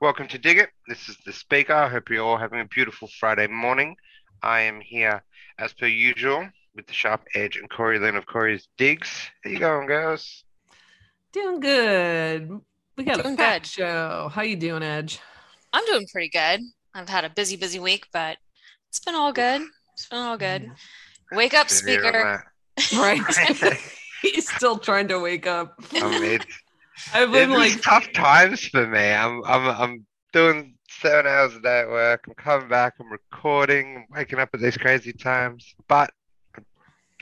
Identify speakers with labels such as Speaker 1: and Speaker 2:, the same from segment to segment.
Speaker 1: Welcome to Dig It. This is the speaker. I hope you're all having a beautiful Friday morning. I am here as per usual with the sharp edge and Corey Lynn of Corey's Digs. How you going, girls?
Speaker 2: Doing good. We got
Speaker 3: Doing
Speaker 2: a fat
Speaker 3: good.
Speaker 2: show. How you doing, Edge?
Speaker 3: I'm doing pretty good. I've had a busy, busy week, but it's been all good. It's been all good. Wake up,
Speaker 1: Feel you
Speaker 3: speaker.
Speaker 2: Right. He's still trying to wake up.
Speaker 1: I mean,
Speaker 2: I've been like,
Speaker 1: tough times for me. I'm I'm I'm doing seven hours a day at work. I'm coming back. I'm recording. I'm waking up at these crazy times, but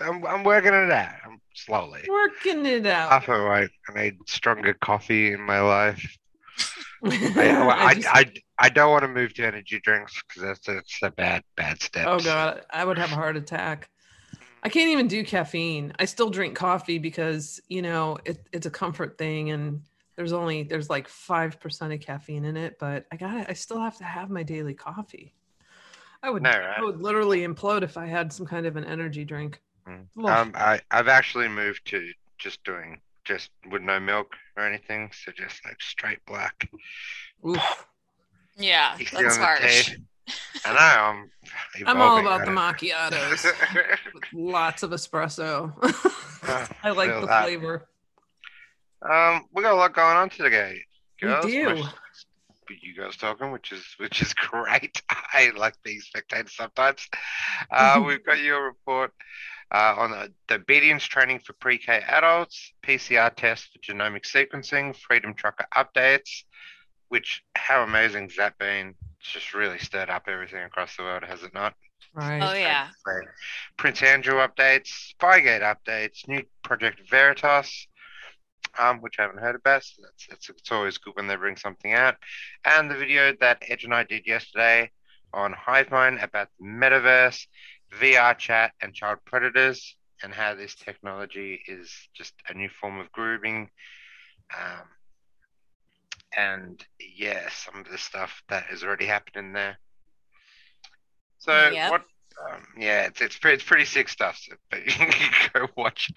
Speaker 1: I'm I'm working it out. I'm slowly.
Speaker 2: working it out.
Speaker 1: Half of my I need stronger coffee in my life. I,
Speaker 2: I
Speaker 1: I,
Speaker 2: just-
Speaker 1: I, I don't want to move to energy drinks because that's that's a bad bad step.
Speaker 2: oh god, I would have a heart attack. I can't even do caffeine. I still drink coffee because you know it, it's a comfort thing, and there's only there's like five percent of caffeine in it. But I got I still have to have my daily coffee. I would
Speaker 1: No,
Speaker 2: I would literally implode if I had some kind of an energy drink.
Speaker 1: Mm.
Speaker 2: Ugh.
Speaker 1: Um, I I've actually moved to just doing just with no milk or anything, so just like straight black.
Speaker 2: Oof.
Speaker 3: Yeah, that's
Speaker 1: on
Speaker 3: harsh.
Speaker 1: Teeth. I know. I'm.
Speaker 2: I'm all about the macchiatos. with lots of espresso. I like the
Speaker 1: that.
Speaker 2: flavor.
Speaker 1: Um, we got a lot going on today,
Speaker 2: We do.
Speaker 1: But you guys talking, which is which is great. I like being spectators sometimes. Uh, we've got your report uh, on the, the obedience training for pre-K adults, PCR tests for genomic sequencing, Freedom Trucker updates. Which how amazing has that been? It's just really stirred up everything across the world, has it not?
Speaker 2: Right.
Speaker 3: Oh yeah.
Speaker 1: Great. Prince Andrew updates, Spygate updates, new Project Veritas, um, which I haven't heard about. So that's, that's it's always good when they bring something out. And the video that Edge and I did yesterday on HiveMind about the metaverse, VR chat, and child predators, and how this technology is just a new form of grooming. Um, and yeah, some of the stuff that has already happened in there. So
Speaker 3: Yep.
Speaker 1: what? Um, yeah, it's it's pretty, it's pretty sick stuff. So, but you can go watch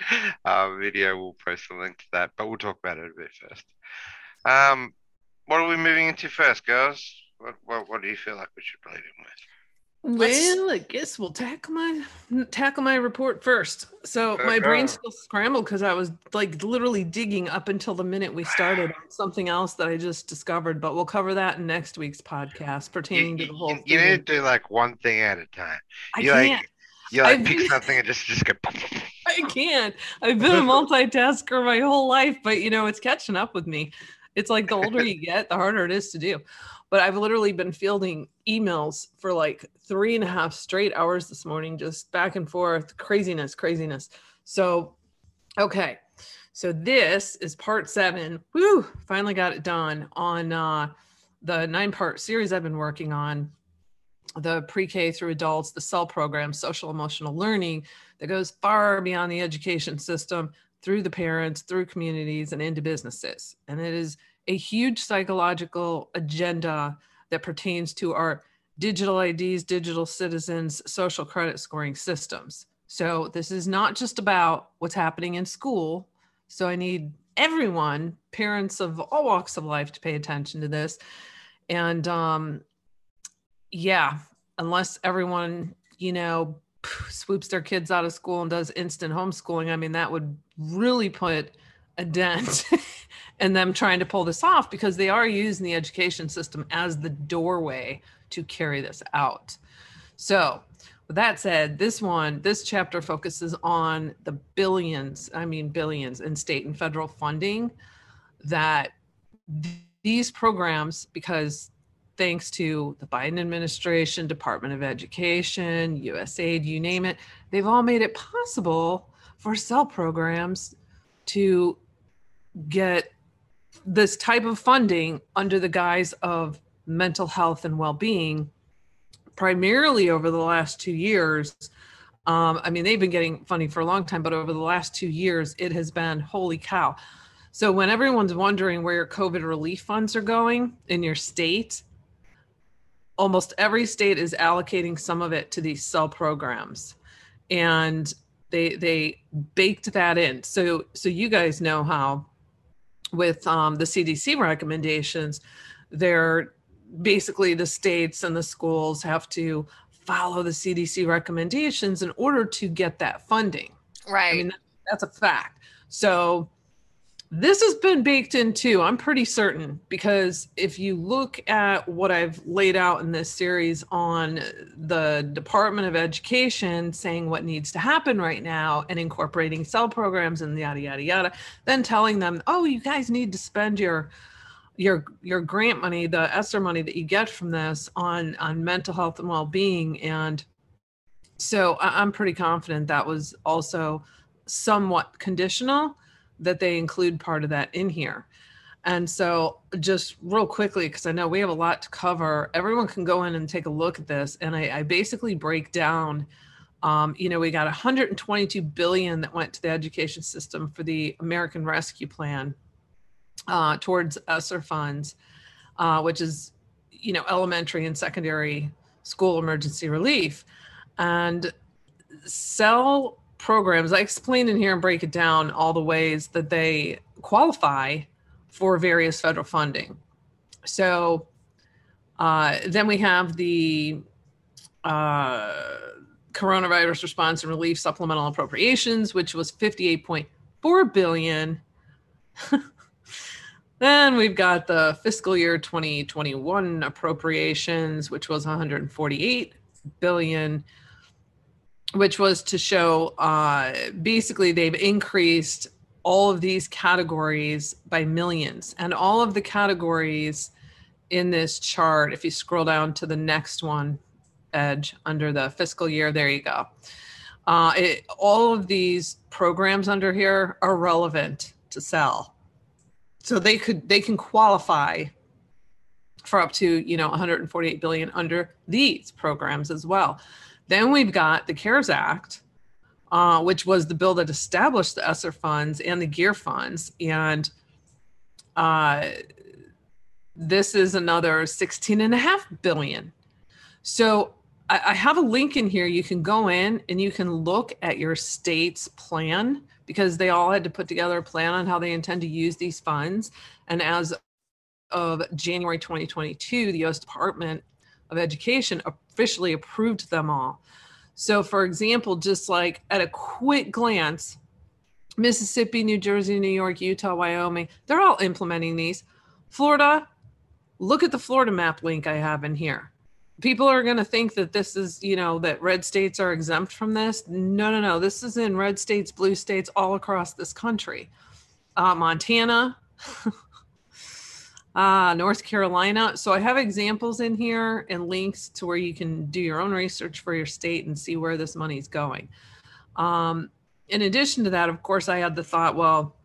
Speaker 1: our video. We'll post a link to that. But we'll talk about it a bit first. Um, what are we moving into first, girls? What what, what do you feel like we should lead in with?
Speaker 2: Well, I guess we'll tackle my tackle my report first. So my
Speaker 1: Okay.
Speaker 2: brain's still scrambled because I was like literally digging up until the minute we started on something else that I just discovered. But we'll cover that in next week's podcast
Speaker 1: You,
Speaker 2: pertaining to
Speaker 1: you,
Speaker 2: the whole.
Speaker 1: you- you
Speaker 2: thing.
Speaker 1: need to do like one thing at a time.
Speaker 2: I
Speaker 1: You like
Speaker 2: can't.
Speaker 1: you like
Speaker 2: I've
Speaker 1: pick
Speaker 2: been-
Speaker 1: something and just just go.
Speaker 2: I can't. I've been a multitasker my whole life, but you know, it's catching up with me. It's like the older you get, the harder it is to do. But I've literally been fielding emails for like three and a half straight hours this morning, just back and forth, craziness, craziness. So, okay. So this is part seven. Woo! Finally got it done on uh, the nine part series I've been working on the pre-K through adults, the SEL program, social emotional learning that goes far beyond the education system through the parents, through communities, and into businesses. And it is a huge psychological agenda that pertains to our digital IDs, digital citizens, social credit scoring systems. So this is not just about what's happening in school. So I need everyone, parents of all walks of life, to pay attention to this. And um, yeah, unless everyone, you know, swoops their kids out of school and does instant homeschooling, I mean, that would really put a dent in them trying to pull this off because they are using the education system as the doorway to carry this out. So, with that said, this one, this chapter focuses on the billions, I mean, billions in state and federal funding that th- these programs, because thanks to the Biden administration, Department of Education, USAID, you name it, they've all made it possible for SEL programs to get this type of funding under the guise of mental health and well-being primarily over the last two years um, i mean they've been getting funding for a long time but over the last two years it has been holy cow so when everyone's wondering where your covid relief funds are going in your state almost every state is allocating some of it to these SEL programs and they they baked that in. So so you guys know how with um, the CDC recommendations, they're basically the states and the schools have to follow the CDC recommendations in order to get that funding.
Speaker 3: Right.
Speaker 2: I mean, that's a fact. So this has been baked in too. I'm pretty certain because if you look at what I've laid out in this series on the Department of Education saying what needs to happen right now and incorporating SEL programs and yada yada yada, then telling them, oh, you guys need to spend your your your grant money, the ESSER money that you get from this on on mental health and well being, and so I'm pretty confident that was also somewhat conditional that they include part of that in here. And so, just real quickly, because I know we have a lot to cover, everyone can go in and take a look at this. And I, I basically break down, um, you know, we got 122 billion that went to the education system for the American Rescue Plan uh, towards ESSER funds, uh, which is, you know, elementary and secondary school emergency relief. And SEL programs, I explain in here and break it down all the ways that they qualify for various federal funding. So uh, then we have the uh, coronavirus response and relief supplemental appropriations, which was 58.4 billion. then we've got the fiscal year 2021 appropriations, which was 148 billion which was to show uh, basically they've increased all of these categories by millions. And all of the categories in this chart if you scroll down to the next one edge under the fiscal year there you go. Uh, it, all of these programs under here are relevant to SEL. so they could they can qualify for up to you know 148 billion under these programs as well then we've got the CARES Act, uh, which was the bill that established the ESSER funds and the GEER funds. And uh, this is another 16 and a half billion. So I, I have a link in here. You can go in and you can look at your state's plan because they all had to put together a plan on how they intend to use these funds. And as of January 2022, the US Department of Education officially approved them all. So, for example, just like at a quick glance, Mississippi, New Jersey, New York, Utah, Wyoming, they're all implementing these. Florida, look at the Florida map link I have in here. People are going to think that this is, you know, that red states are exempt from this. No, no, no. This is in red states, blue states all across this country. Uh, Montana, uh, North Carolina. So I have examples in here and links to where you can do your own research for your state and see where this money is going. Um, in addition to that, of course, I had the thought, well,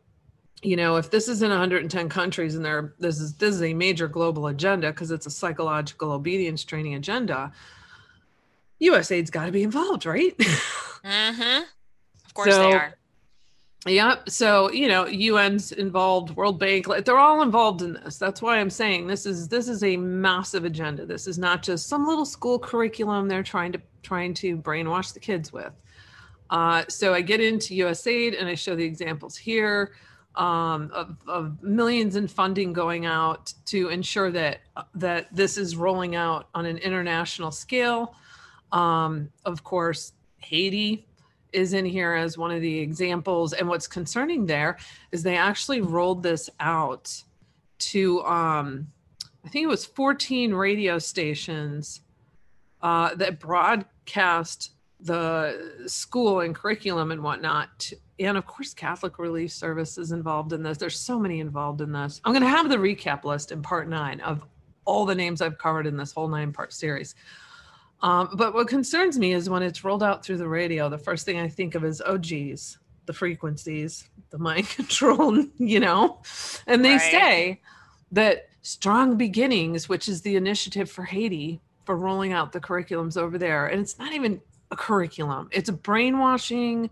Speaker 2: you know, if this is in 110 countries and there, this is this is a major global agenda because it's a psychological obedience training agenda. USAID's got to be involved, right?
Speaker 3: mm-hmm. Of course so, they are.
Speaker 2: Yep. So, you know, UN's involved, World Bank, they're all involved in this. That's why I'm saying this is this is a massive agenda. This is not just some little school curriculum they're trying to trying to brainwash the kids with. Uh, so I get into USAID and I show the examples here um, of, of millions in funding going out to ensure that that this is rolling out on an international scale. Um, of course, Haiti is in here as one of the examples. And what's concerning there is they actually rolled this out to, um, I think it was 14 radio stations uh, that broadcast the school and curriculum and whatnot. And of course, Catholic Relief Service is involved in this. There's so many involved in this. I'm going to have the recap list in part nine of all the names I've covered in this whole nine part series. Um, but what concerns me is when it's rolled out through the radio, the first thing I think of is, oh, geez, the frequencies, the mind control, you know? And they right. say that Strong Beginnings, which is the initiative for Haiti for rolling out the curriculums over there, and it's not even a curriculum, it's a brainwashing,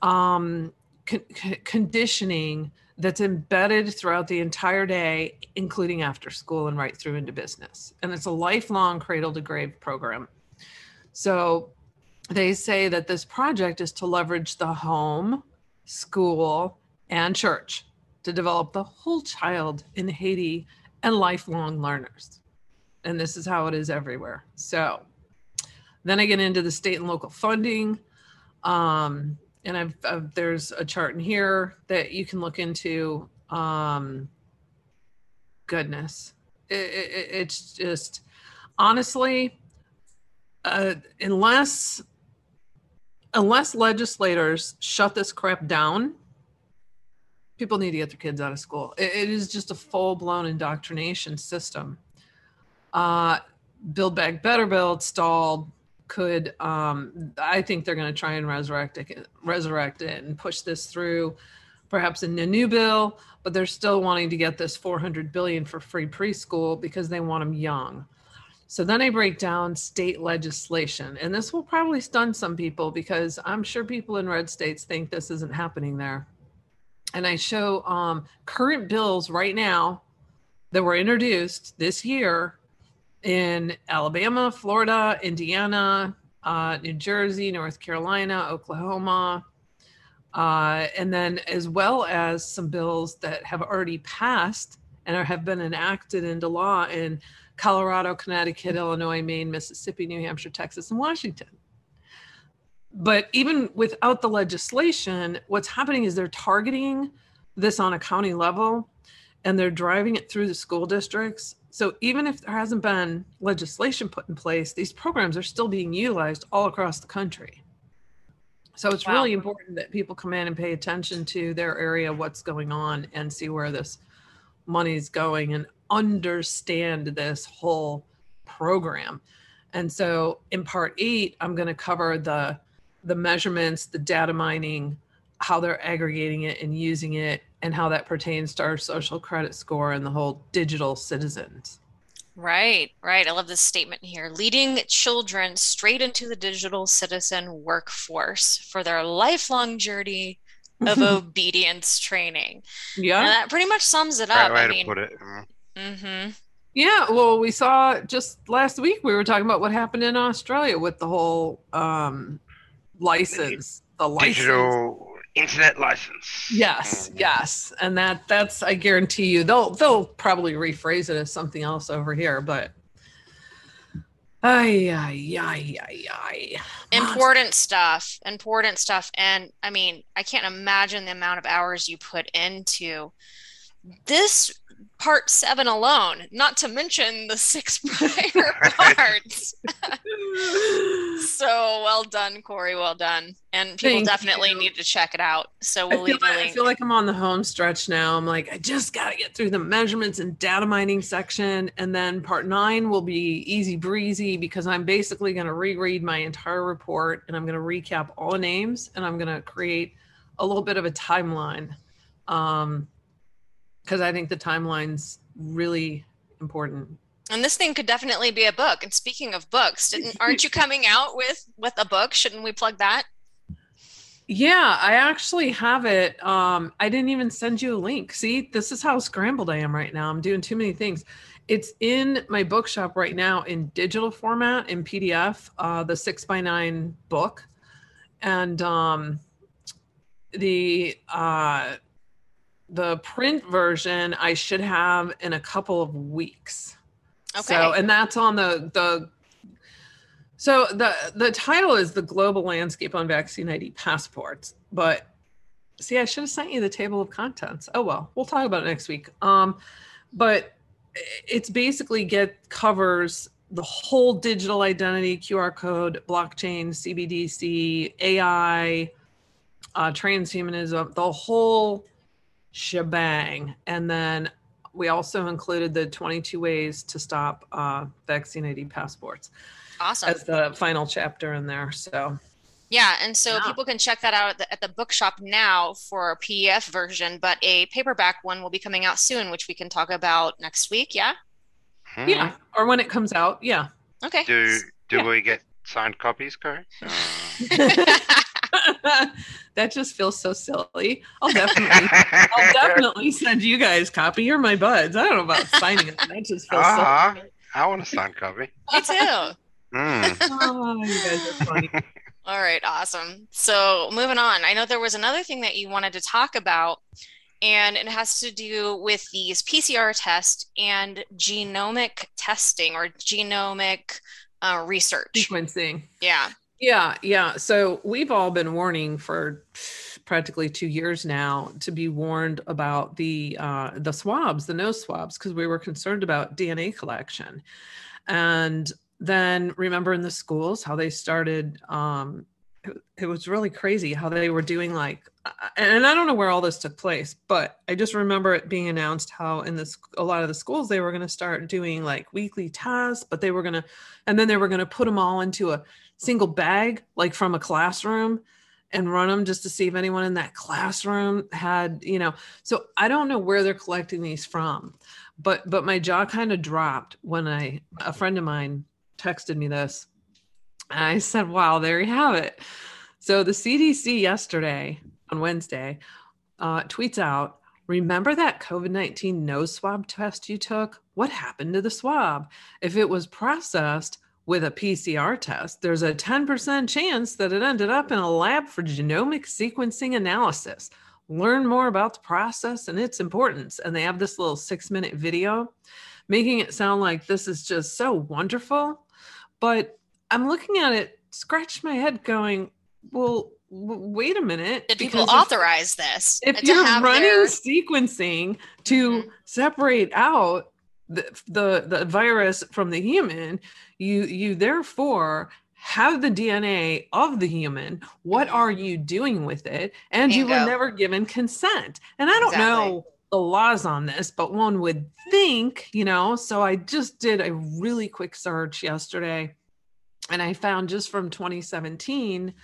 Speaker 2: um, con- conditioning that's embedded throughout the entire day, including after school and right through into business. And it's a lifelong cradle to grave program. So they say that this project is to leverage the home, school, and church to develop the whole child in Haiti and lifelong learners. And this is how it is everywhere. So then I get into the state and local funding. Um, and I've, I've, there's a chart in here that you can look into. Um, goodness, it, it, it's just honestly, uh, unless unless legislators shut this crap down, people need to get their kids out of school. it, it is just a full blown indoctrination system. Uh, Build Back Better Bill stalled. Could um, I think they're going to try and resurrect it, resurrect it and push this through, perhaps in a new bill. But they're still wanting to get this 400 billion for free preschool because they want them young. So then I break down state legislation, and this will probably stun some people because I'm sure people in red states think this isn't happening there. And I show um, current bills right now that were introduced this year in Alabama, Florida, Indiana, uh, New Jersey, North Carolina, Oklahoma, uh, and then as well as some bills that have already passed and are, have been enacted into law in Colorado, Connecticut, Illinois, Maine, Mississippi, New Hampshire, Texas, and Washington. But even without the legislation, what's happening is they're targeting this on a county level and they're driving it through the school districts. So even if there hasn't been legislation put in place, these programs are still being utilized all across the country. So it's wow. really important that people come in and pay attention to their area, what's going on, and see where this money's going and understand this whole program. And so in part eight, I'm going to cover the the measurements, the data mining, how they're aggregating it and using it, and how that pertains to our social credit score and the whole digital citizens.
Speaker 3: Right, right. I love this statement here. Leading children straight into the digital citizen workforce for their lifelong journey of obedience training. Yeah. And that pretty much sums it up.
Speaker 1: Right way
Speaker 3: I mean,
Speaker 1: to put it.
Speaker 3: Mm-hmm.
Speaker 2: Yeah, well, we saw just last week we were talking about what happened in Australia with the whole um, license, the license.
Speaker 1: digital internet license.
Speaker 2: Yes, mm-hmm. yes, and that that's I guarantee you they'll they'll probably rephrase it as something else over here, but. Ay, ay, ay, ay, ay.
Speaker 3: Important stuff. Important stuff. And I mean, I can't imagine the amount of hours you put into this part seven alone, not to mention the six prior parts. so well done, Corey. Well done. And people Thank definitely you. need to check it out. So we'll
Speaker 2: I feel,
Speaker 3: like,
Speaker 2: I feel like I'm on the home stretch now. I'm like, I just got to get through the measurements and data mining section. And then part nine will be easy breezy because I'm basically going to reread my entire report and I'm going to recap all the names and I'm going to create a little bit of a timeline. Um, because I think the timeline's really important.
Speaker 3: And this thing could definitely be a book. And speaking of books, aren't you coming out with with a book? Shouldn't we plug that?
Speaker 2: Yeah, I actually have it. Um, I didn't even send you a link. See, this is how scrambled I am right now. I'm doing too many things. It's in my bookshop right now in digital format in PDF, uh, the six by nine book, and um, the uh, the print version I should have in a couple of weeks. Okay. So, and that's on the the so the the title is the global landscape on vaccine ID passports, but see, I should have sent you the table of contents. Oh well, we'll talk about it next week. Um, but it's basically get covers the whole digital identity, QR code, blockchain, CBDC, AI, uh, transhumanism, the whole shebang. And then we also included the 22 ways to stop uh, vaccine ID passports.
Speaker 3: Awesome.
Speaker 2: As the final chapter in there. So.
Speaker 3: Yeah, and so yeah. people can check that out at the, at the, bookshop now for a PDF version, but a paperback one will be coming out soon, which we can talk about next week. Yeah.
Speaker 2: Hmm. Yeah, or when it comes out. Yeah.
Speaker 3: Okay.
Speaker 1: Do do yeah. we get signed copies, Corey? Uh...
Speaker 2: that just feels so silly. I'll definitely, I'll definitely send you guys copy. You're my buds. I don't know about signing it. That just feels uh-huh.
Speaker 1: I want a signed copy.
Speaker 3: Me too.
Speaker 1: Mm.
Speaker 2: oh, you guys are funny.
Speaker 3: All right, awesome. So moving on, I know there was another thing that you wanted to talk about, and it has to do with these PCR tests and genomic testing or genomic uh, research.
Speaker 2: Sequencing.
Speaker 3: Yeah.
Speaker 2: Yeah, yeah. So we've all been warning for practically two years now to be warned about the uh, the swabs, the nose swabs, because we were concerned about DNA collection. And then remember in the schools how they started um, it, it was really crazy how they were doing like and i don't know where all this took place but i just remember it being announced how in this a lot of the schools they were going to start doing like weekly tests but they were going to and then they were going to put them all into a single bag like from a classroom and run them just to see if anyone in that classroom had you know so i don't know where they're collecting these from but but my jaw kind of dropped when i a friend of mine texted me this. And I said, wow, there you have it. So the CDC yesterday on Wednesday uh, tweets out, remember that COVID 19 nose swab test you took? What happened to the swab? If it was processed with a PCR test, there's a 10% chance that it ended up in a lab for genomic sequencing analysis. Learn more about the process and its importance. And they have this little six minute video making it sound like this is just so wonderful. But I'm looking at it, scratch my head, going, well, w- wait a minute.
Speaker 3: Did people authorize
Speaker 2: if,
Speaker 3: this?
Speaker 2: If you're running their... sequencing to mm-hmm. separate out the, the the virus from the human, you you therefore have the DNA of the human. What mm-hmm. are you doing with it? And Bingo. you were never given consent. And I don't exactly. know the laws on this, but one would think, you know. So I just did a really quick search yesterday and I found just from 2017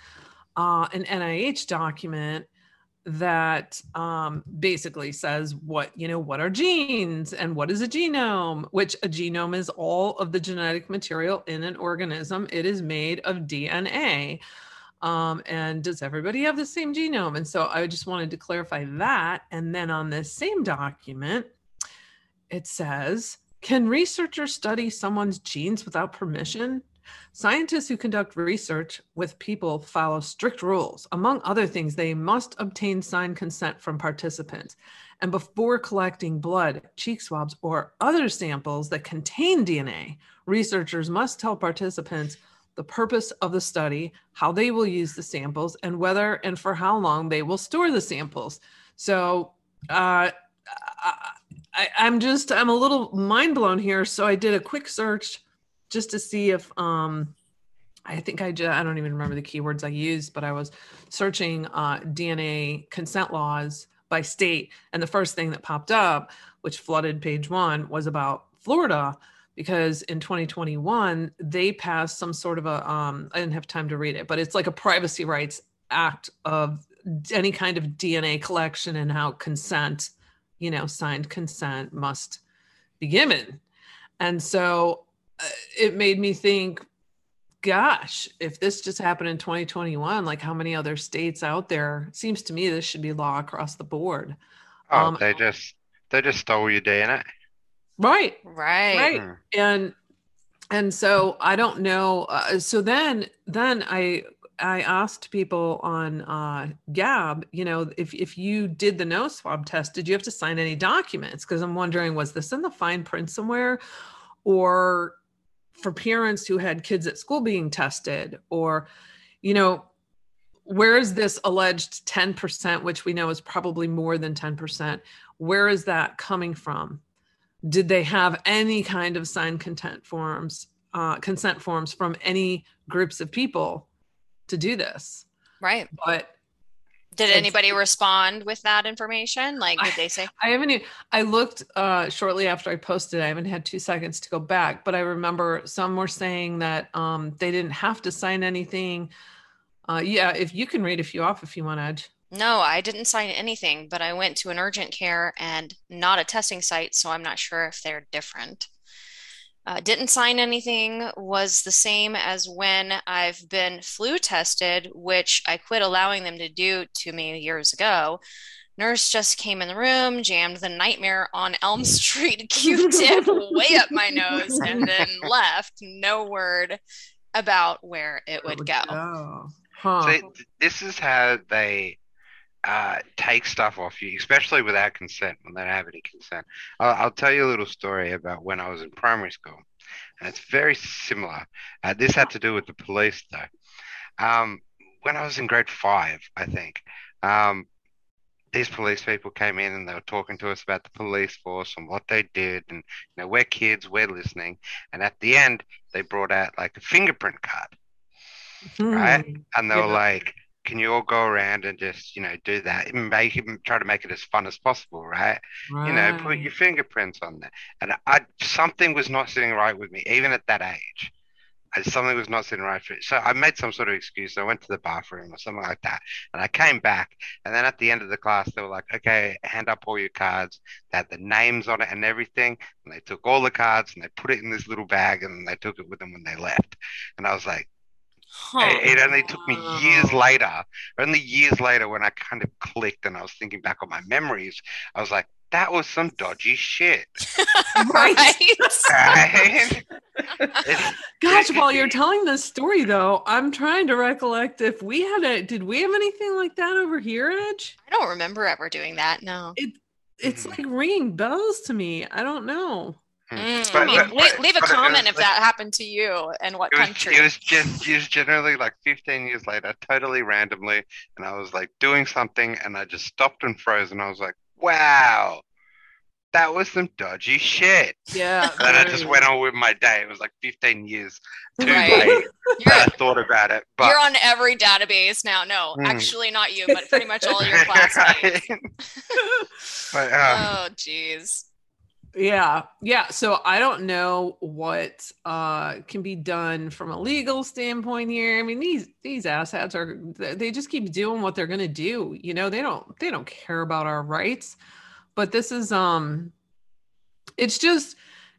Speaker 2: uh, an NIH document that um, basically says what you know what are genes and what is a genome which a genome is all of the genetic material in an organism it is made of dna um, and does everybody have the same genome? And so I just wanted to clarify that. And then on this same document, it says, can researchers study someone's genes without permission? Scientists who conduct research with people follow strict rules. Among other things, they must obtain signed consent from participants. And before collecting blood, cheek swabs, or other samples that contain DNA, researchers must tell participants the purpose of the study, how they will use the samples, and whether and for how long they will store the samples. So uh, I, am just I'm a little mind blown here. So I did a quick search just to see if um, I think I just, I don't even remember the keywords I used, but I was searching uh, DNA consent laws by state, and the first thing that popped up, which flooded page one, was about Florida because in 2021 they passed some sort of a um, I didn't have time to read it, but it's like a privacy rights act of any kind of DNA collection and how consent, you know, signed consent must be given. And so it made me think gosh, if this just happened in 2021, like how many other states out there? It seems to me this should be law across the board.
Speaker 1: Oh, um, they just they just stole your DNA.
Speaker 2: Right.
Speaker 3: Right.
Speaker 2: Right. Hmm. And and so I don't know. Uh, so then then I I asked people on uh, Gab, you know, if if you did the nose swab test, did you have to sign any documents? Because I'm wondering, was this in the fine print somewhere, or for parents who had kids at school being tested, or, you know, where is this alleged 10%, which we know is probably more than 10%? Where is that coming from? did they have any kind of signed consent forms uh, consent forms from any groups of people to do this
Speaker 3: right
Speaker 2: but
Speaker 3: did anybody respond with that information? Like did they say?
Speaker 2: I, I haven't even, i looked uh, shortly after i posted i haven't had two seconds to go back but i remember some were saying that um, they didn't have to sign anything. Uh, yeah if you can read a few off if you want edge.
Speaker 3: No, I didn't sign anything, but I went to an urgent care and not a testing site, so I'm not sure if they're different. Uh, didn't sign anything was the same as when I've been flu tested, which I quit allowing them to do to me years ago. Nurse just came in the room, jammed the nightmare on Elm Street Q tip way up my nose, and then left. No word about where it would, go. go.
Speaker 2: Huh.
Speaker 1: See, th- this is how they uh, take stuff off you, especially without consent, when they don't have any consent. I'll, I'll tell you a little story about when I was in primary school, and it's very similar. Uh, this had to do with the police, though. Um, when I was in grade five, I think, um, these police people came in and they were talking to us about the police force and what they did, and you know, we're kids, we're listening, and at the end, they brought out like a fingerprint card right?
Speaker 2: Hmm.
Speaker 1: and they were
Speaker 2: Yeah.
Speaker 1: like, "Can you all go around and just, you know, do that and make him try to make it as fun as possible, right? You know, put your fingerprints on there." And I something was not sitting right with me, even at that age. I, something was not sitting right for it. So I made some sort of excuse. I went to the bathroom or something like that, and I came back. And then at the end of the class, they were like, "Okay, hand up all your cards." They had the names on it and everything. And they took all the cards and they put it in this little bag, and they took it with them when they left. And I was like.
Speaker 3: Huh.
Speaker 1: It, it only took me years later, only years later, when I kind of clicked and I was thinking back on my memories, I was like, that was some dodgy shit.
Speaker 2: Right.
Speaker 1: Right?
Speaker 2: Gosh, while you're telling this story though, I'm trying to recollect if we had a did we have anything like that over here, Edge?
Speaker 3: I don't remember ever doing that. No.
Speaker 2: It It's
Speaker 1: Mhm.
Speaker 2: like ringing bells to me. I don't know.
Speaker 3: Mm,
Speaker 1: But-
Speaker 3: I mean,
Speaker 1: but-
Speaker 3: leave,
Speaker 1: but-
Speaker 3: leave a
Speaker 1: but it was
Speaker 3: comment if
Speaker 1: like-
Speaker 3: that happened to you and what
Speaker 1: it was,
Speaker 3: country.
Speaker 1: it was just it was generally like 15 years later, totally randomly, and I was like doing something and I just stopped and froze and I was like, wow, that was some dodgy shit.
Speaker 2: Yeah.
Speaker 1: And I just went on with my day. It was like 15 years too
Speaker 3: Right.
Speaker 1: late that I thought about it. But
Speaker 3: you're on every database now. No,
Speaker 1: Mm.
Speaker 3: actually not you, but pretty much all your classmates.
Speaker 1: but, uh,
Speaker 3: Oh, jeez.
Speaker 2: Yeah. Yeah. So I don't know what uh can be done from a legal standpoint here. I mean, these these asshats are they just keep doing what they're gonna do. You know, they don't they don't care about our rights. But this is um it's just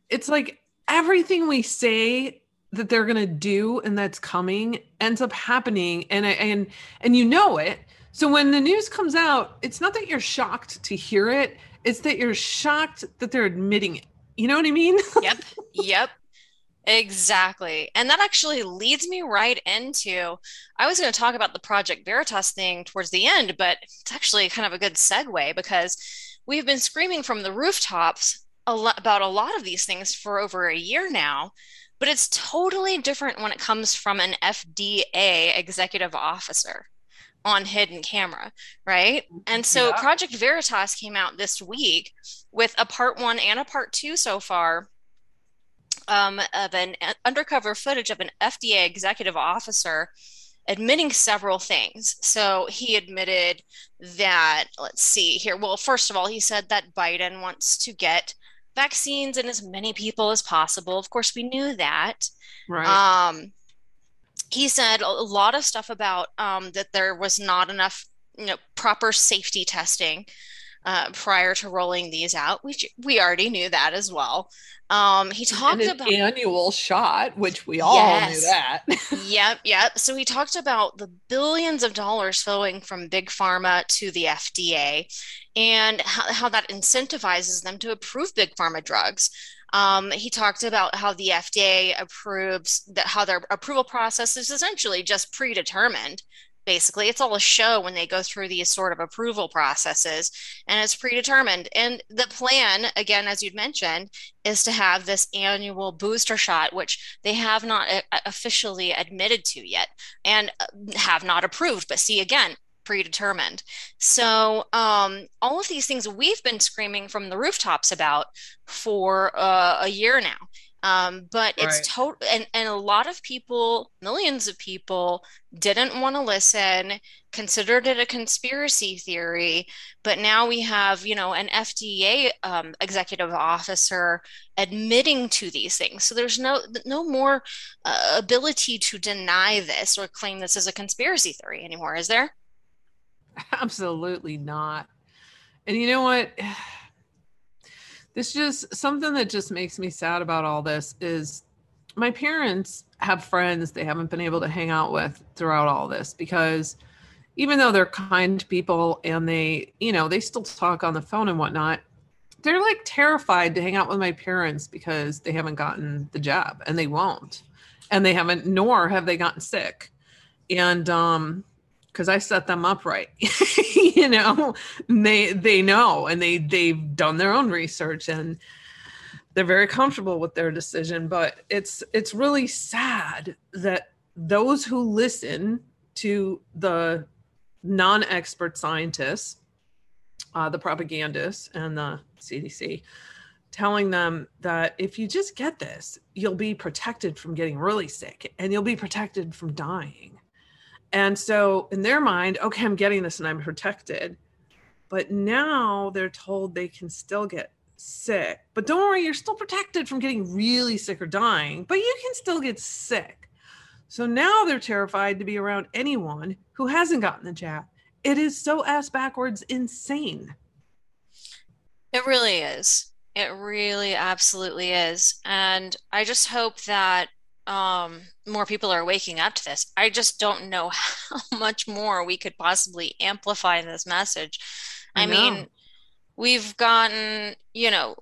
Speaker 2: it's like everything we say that they're gonna do and that's coming ends up happening and and and you know it. So when the news comes out, it's not that you're shocked to hear it it's that you're shocked that they're admitting it. You know what I mean?
Speaker 3: Yep. Yep. Exactly. And that actually leads me right into I was going to talk about the Project Veritas thing towards the end, but it's actually kind of a good segue because we've been screaming from the rooftops a about a lot of these things for over a year now, but it's totally different when it comes from an FDA executive officer on hidden camera, right? And so
Speaker 2: Yeah.
Speaker 3: Project Veritas came out this week with a part one and a part two so far um, of an uh, undercover footage of an FDA executive officer admitting several things. So he admitted that, let's see here. Well, first of all, he said that Biden wants to get vaccines in as many people as possible. Of course, we knew that.
Speaker 2: Right.
Speaker 3: Um, he said a lot of stuff about um, that there was not enough, you know, proper safety testing uh, prior to rolling these out. We we already knew that as well. Um, he talked
Speaker 2: an
Speaker 3: about
Speaker 2: annual shot, which we all
Speaker 3: Yes.
Speaker 2: knew that.
Speaker 3: yep, yep. So he talked about the billions of dollars flowing from big pharma to the FDA and how, how that incentivizes them to approve big pharma drugs. Um, he talked about how the FDA approves that how their approval process is essentially just predetermined. Basically, it's all a show when they go through these sort of approval processes, and it's predetermined. And the plan, again, as you'd mentioned, is to have this annual booster shot, which they have not uh, officially admitted to yet and uh, have not approved. But see, again, predetermined. So, um, all of these things we've been screaming from the rooftops about for uh, a year now. Um, but it's
Speaker 2: Right.
Speaker 3: total, and, and a lot of people, millions of people, didn't want to listen, considered it a conspiracy theory. But now we have, you know, an FDA um, executive officer admitting to these things. So there's no no more uh, ability to deny this or claim this as a conspiracy theory anymore, is there?
Speaker 2: Absolutely not. And you know what? This just something that just makes me sad about all this is my parents have friends they haven't been able to hang out with throughout all this because even though they're kind people and they, you know, they still talk on the phone and whatnot, they're like terrified to hang out with my parents because they haven't gotten the job and they won't. And they haven't, nor have they gotten sick. and um because I set them up right. you know, they they know and they they've done their own research and they're very comfortable with their decision. But it's it's really sad that those who listen to the non-expert scientists, uh, the propagandists, and the CDC, telling them that if you just get this, you'll be protected from getting really sick and you'll be protected from dying and so in their mind, okay, I'm getting this and I'm protected. But now they're told they can still get sick. But don't worry, you're still protected from getting really sick or dying, but you can still get sick. So now they're terrified to be around anyone who hasn't gotten the jab. It is so ass backwards insane.
Speaker 3: It really is. It really absolutely is. And I just hope that um, more people are waking up to this. I just don't know how much more we could possibly amplify this message. I, I mean, we've gotten, you know,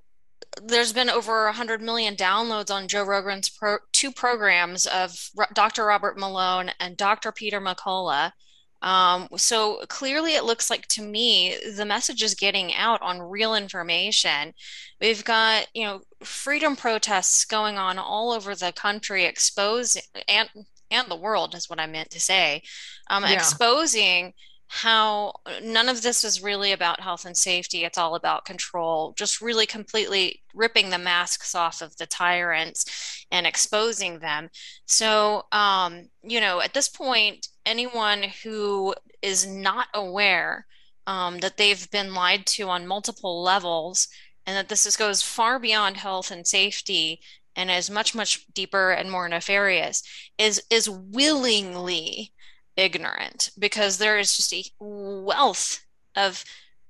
Speaker 3: there's been over 100 million downloads on Joe Rogan's pro- two programs of R- Dr. Robert Malone and Dr. Peter McCullough. Um, so clearly, it looks like to me the message is getting out on real information. We've got you know freedom protests going on all over the country, exposing and and the world is what I meant to say, um, yeah. exposing how none of this is really about health and safety. It's all about control, just really completely ripping the masks off of the tyrants and exposing them. So, um, you know, at this point, anyone who is not aware um, that they've been lied to on multiple levels and that this is, goes far beyond health and safety and is much much deeper and more nefarious is is willingly ignorant because there is just a wealth of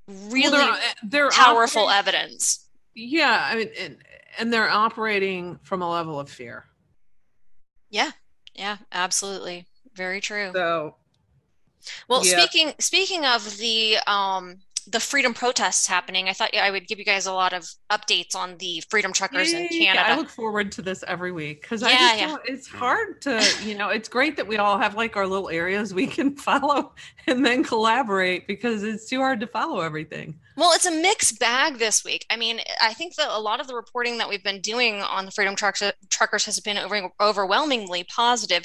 Speaker 3: really well, they're, they're powerful evidence.
Speaker 2: Yeah, I mean, and, and they're operating from a level of fear.
Speaker 3: Yeah, yeah, absolutely, very true.
Speaker 2: So,
Speaker 3: well, yeah. speaking speaking of the um the freedom protests happening. I thought I would give you guys a lot of updates on the freedom truckers in Canada.
Speaker 2: I look forward to this every week because yeah, I just yeah. it's hard to, you know, it's great that we all have like our little areas we can follow and then collaborate because it's too hard to follow everything.
Speaker 3: Well, it's a mixed bag this week. I mean, I think that a lot of the reporting that we've been doing on the Freedom Truckers has been over, overwhelmingly positive.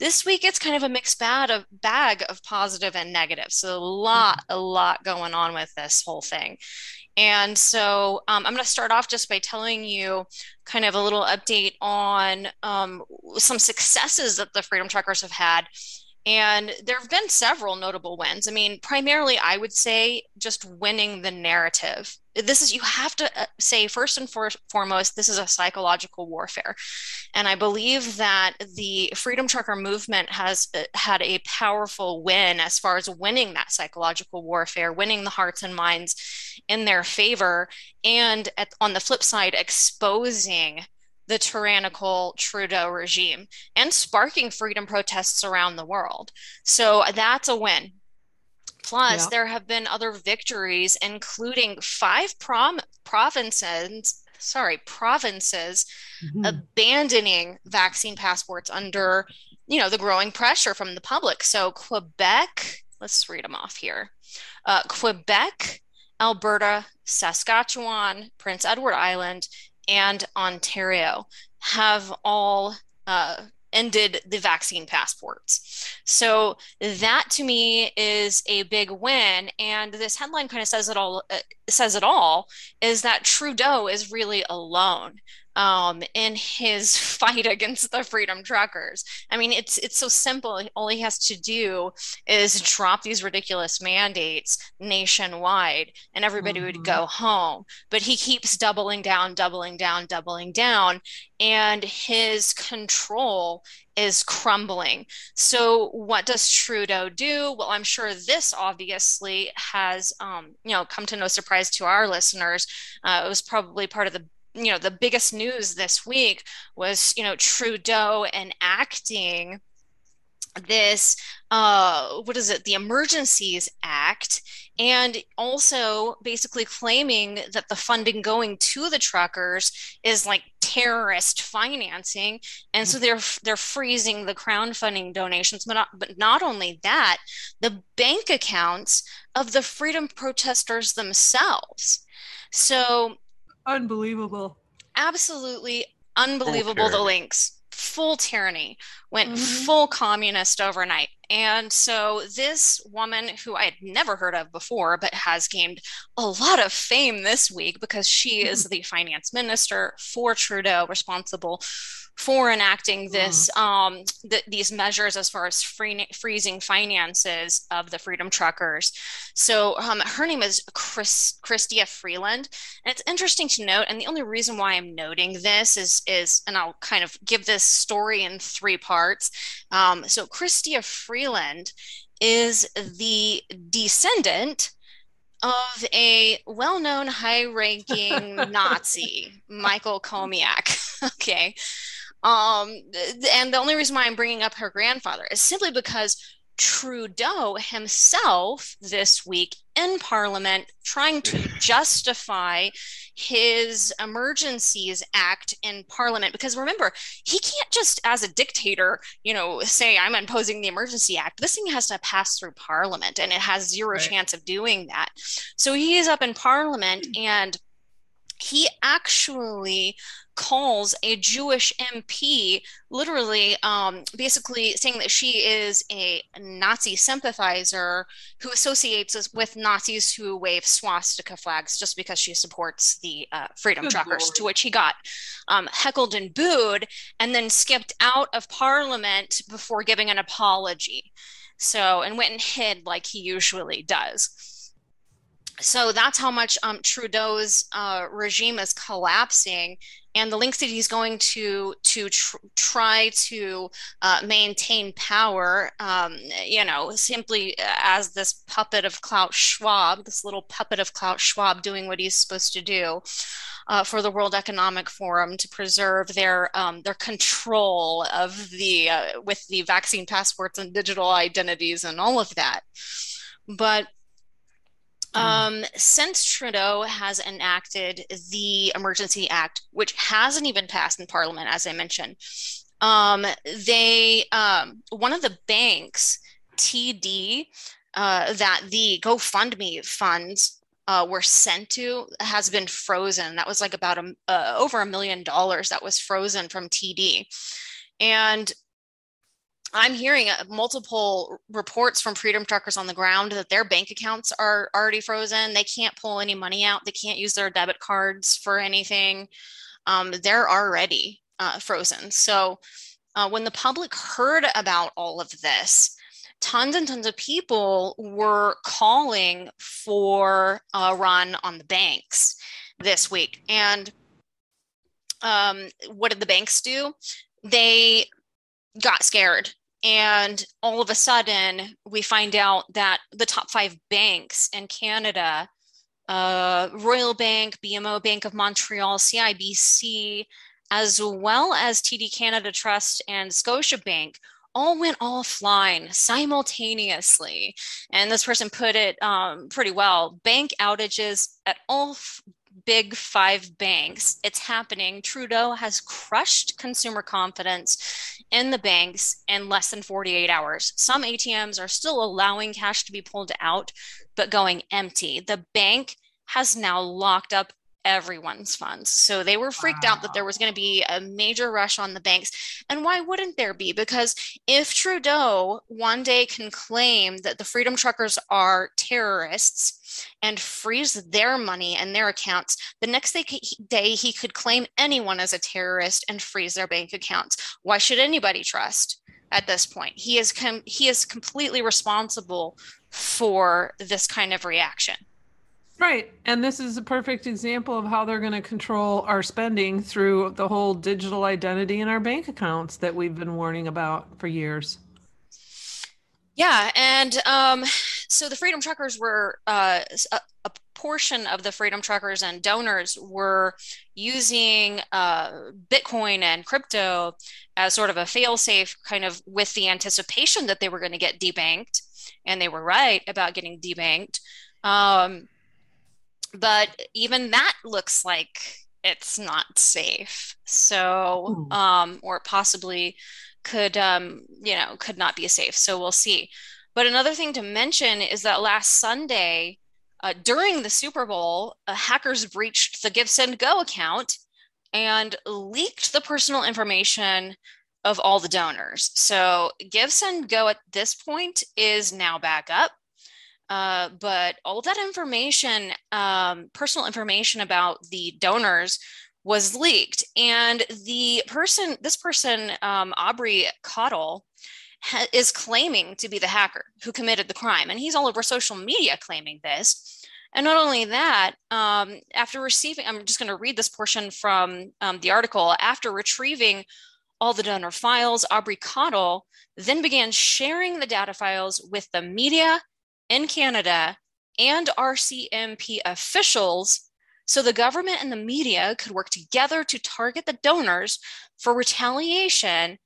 Speaker 3: This week, it's kind of a mixed bag of bag of positive and negative. So a lot, a lot going on with this whole thing. And so um, I'm going to start off just by telling you kind of a little update on um, some successes that the Freedom Truckers have had and there have been several notable wins. I mean, primarily, I would say just winning the narrative. This is, you have to uh, say, first and for, foremost, this is a psychological warfare. And I believe that the Freedom Trucker movement has uh, had a powerful win as far as winning that psychological warfare, winning the hearts and minds in their favor. And at, on the flip side, exposing the tyrannical Trudeau regime and sparking freedom protests around the world. So that's a win. Plus, yeah. there have been other victories, including five prom- provinces, sorry, provinces mm-hmm. abandoning vaccine passports under, you know, the growing pressure from the public. So Quebec, let's read them off here. Uh, Quebec, Alberta, Saskatchewan, Prince Edward Island, and Ontario have all uh, ended the vaccine passports. So that to me is a big win. And this headline kind of says it all. Uh, says it all is that Trudeau is really alone um, in his fight against the freedom truckers. I mean, it's it's so simple. All he has to do is drop these ridiculous mandates nationwide, and everybody mm-hmm. would go home. But he keeps doubling down, doubling down, doubling down, and his control is crumbling. So, what does Trudeau do? Well, I'm sure this obviously has, um, you know, come to no surprise to our listeners. Uh, it was probably part of the you know the biggest news this week was you know Trudeau enacting this uh what is it? The emergencies act and also basically claiming that the funding going to the truckers is like terrorist financing and so they're they're freezing the crowdfunding donations. But not, but not only that the bank accounts of the freedom protesters themselves. So
Speaker 2: unbelievable.
Speaker 3: Absolutely unbelievable the links full tyranny, went
Speaker 2: Mhm.
Speaker 3: full communist overnight. And so this woman who I had never heard of before, but has gained a lot of fame this week because she is the finance minister for Trudeau, responsible for enacting this um, th- these measures as far as free- freezing finances of the Freedom Truckers. So um, her name is Chris Chrystia Freeland, and it's interesting to note. And the only reason why I'm noting this is is, and I'll kind of give this story in three parts. Um, so Chrystia Freeland is the descendant of a well-known high-ranking Nazi, Michael Chomiak. okay. Um, and the only reason why I'm bringing up her grandfather is simply because Trudeau himself this week in Parliament trying to justify his Emergencies Act in Parliament. Because remember, he can't just, as a dictator, you know, say, I'm imposing the Emergency Act. This thing has to pass through Parliament, and it has zero
Speaker 2: Right.
Speaker 3: chance of doing that. So he is up in Parliament and he actually calls a Jewish MP literally um, basically saying that she is a Nazi sympathizer who associates with Nazis who wave swastika flags just because she supports the uh, Freedom
Speaker 2: Good
Speaker 3: Truckers,
Speaker 2: Lord.
Speaker 3: to which he got um, heckled and booed and then skipped out of Parliament before giving an apology. So, and went and hid like he usually does so that's how much um, Trudeau's uh, regime is collapsing, and the links that he's going to to tr- try to uh, maintain power. Um, you know, simply as this puppet of Klaus Schwab, this little puppet of Klaus Schwab, doing what he's supposed to do. Uh, for the World Economic Forum to preserve their um, their control of the uh, with the vaccine passports and digital identities and all of that, but um, since Trudeau has enacted the Emergency Act, which hasn't even passed in Parliament, as I mentioned, um, they um, one of the banks, TD, uh, that the GoFundMe funds uh, were sent to has been frozen. That was like about a, uh, over a million dollars that was frozen from TD, and I'm hearing uh, multiple reports from Freedom Truckers on the ground that their bank accounts are already frozen. They can't pull any money out. They can't use their debit cards for anything. Um, they're already uh, frozen. So uh, when the public heard about all of this, tons and tons of people were calling for a run on the banks this week. And um, what did the banks do? They got scared. And all of a sudden we find out that the top five banks in canada uh, royal bank bmo bank of montreal cibc as well as td canada trust and scotiabank all went offline simultaneously. And this person put it um, pretty well bank outages at all f- big five banks. It's happening. Trudeau has crushed consumer confidence in the banks in less than 48 hours. Some ATMs are still allowing cash to be pulled out, but going empty. The bank has now locked up everyone's funds. So they were freaked out that there was going to be a major rush on the banks. And why wouldn't there be? Because if Trudeau one day can claim that the Freedom Truckers are terrorists, and freeze their money and their accounts. The next day, day he could claim anyone as a terrorist and freeze their bank accounts. Why should anybody trust at this point? He is com- he is completely responsible for this kind of reaction.
Speaker 2: Right. And this is a perfect example of how they're going to control our spending through the whole digital identity in our bank accounts that we've been warning about for years.
Speaker 3: Yeah, and um, so the Freedom Truckers were uh, a, portion of the Freedom Truckers and donors were using uh, Bitcoin and crypto as sort of a fail-safe, kind of with the anticipation that they were going to get debanked, and they were right about getting debanked. Um, but even that looks like it's not safe. So,
Speaker 2: Hmm.
Speaker 3: um, or possibly could, um, you know, could not be safe. So we'll see. But another thing to mention is that last Sunday, uh, during the Super Bowl, uh, hackers breached the Give Send Go account and leaked the personal information of all the donors. So Give Send Go at this point is now back up. Uh, but all that information, um, personal information about the donors, was leaked. And the person, this person, um, Aubrey Cottle, ha- is claiming to be the hacker who committed the crime. And he's all over social media claiming this. And not only that, um, after receiving, I'm just going to read this portion from um, the article. After retrieving all the donor files, Aubrey Cottle then began sharing the data files with the media in Canada and RCMP officials so the government and the media could work together to target the donors for retaliation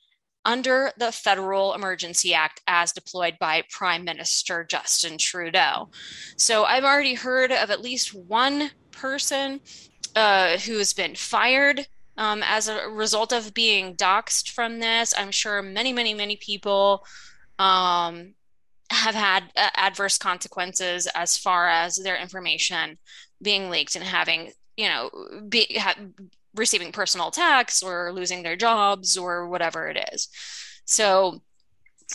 Speaker 3: under the Federal Emergency Act as deployed by Prime Minister Justin Trudeau. So I've already heard of at least one person uh, who has been fired um, as a result of being doxxed from this. I'm sure many, many, many people um, have had uh, adverse consequences as far as their information being leaked and having, you know, be, ha- receiving personal attacks or losing their jobs or whatever it is. So,